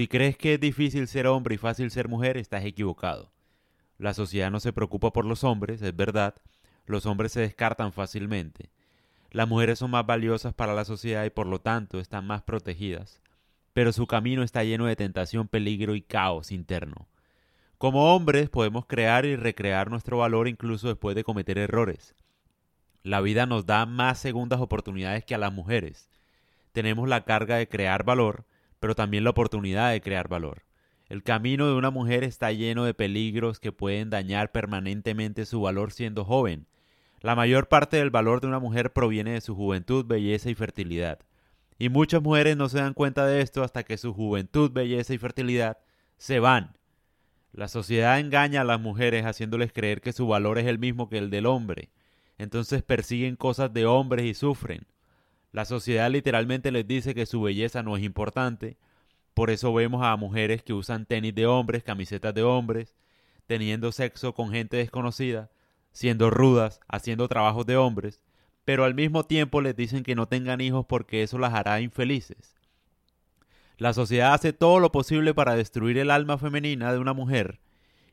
Si crees que es difícil ser hombre y fácil ser mujer, estás equivocado. La sociedad no se preocupa por los hombres, es verdad. Los hombres se descartan fácilmente. Las mujeres son más valiosas para la sociedad y por lo tanto están más protegidas. Pero su camino está lleno de tentación, peligro y caos interno. Como hombres podemos crear y recrear nuestro valor incluso después de cometer errores. La vida nos da más segundas oportunidades que a las mujeres. Tenemos la carga de crear valor, pero también la oportunidad de crear valor. El camino de una mujer está lleno de peligros que pueden dañar permanentemente su valor siendo joven. La mayor parte del valor de una mujer proviene de su juventud, belleza y fertilidad. Y muchas mujeres no se dan cuenta de esto hasta que su juventud, belleza y fertilidad se van. La sociedad engaña a las mujeres haciéndoles creer que su valor es el mismo que el del hombre. Entonces persiguen cosas de hombres y sufren. La sociedad literalmente les dice que su belleza no es importante, por eso vemos a mujeres que usan tenis de hombres, camisetas de hombres, teniendo sexo con gente desconocida, siendo rudas, haciendo trabajos de hombres, pero al mismo tiempo les dicen que no tengan hijos porque eso las hará infelices. La sociedad hace todo lo posible para destruir el alma femenina de una mujer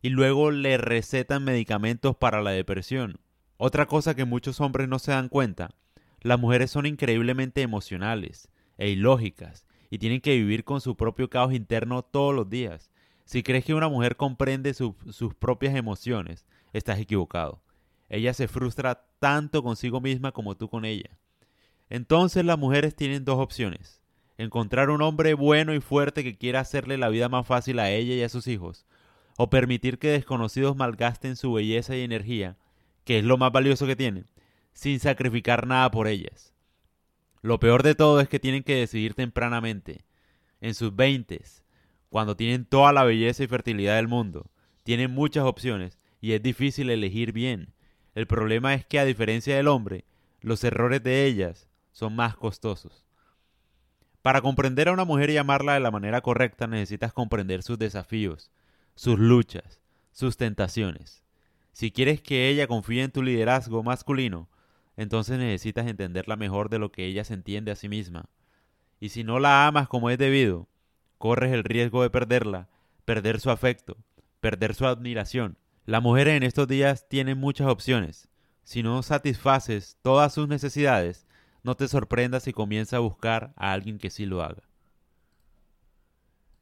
y luego le recetan medicamentos para la depresión. Otra cosa que muchos hombres no se dan cuenta, las mujeres son increíblemente emocionales e ilógicas y tienen que vivir con su propio caos interno todos los días. Si crees que una mujer comprende sus propias emociones, estás equivocado. Ella se frustra tanto consigo misma como tú con ella. Entonces las mujeres tienen dos opciones. Encontrar un hombre bueno y fuerte que quiera hacerle la vida más fácil a ella y a sus hijos, o permitir que desconocidos malgasten su belleza y energía, que es lo más valioso que tienen, sin sacrificar nada por ellas. Lo peor de todo es que tienen que decidir tempranamente, en sus veintes, cuando tienen toda la belleza y fertilidad del mundo. Tienen muchas opciones y es difícil elegir bien. El problema es que a diferencia del hombre, los errores de ellas son más costosos. Para comprender a una mujer y amarla de la manera correcta necesitas comprender sus desafíos, sus luchas, sus tentaciones. Si quieres que ella confíe en tu liderazgo masculino, entonces necesitas entenderla mejor de lo que ella se entiende a sí misma. Y si no la amas como es debido, corres el riesgo de perderla, perder su afecto, perder su admiración. Las mujeres en estos días tienen muchas opciones. Si no satisfaces todas sus necesidades, no te sorprendas si comienza a buscar a alguien que sí lo haga.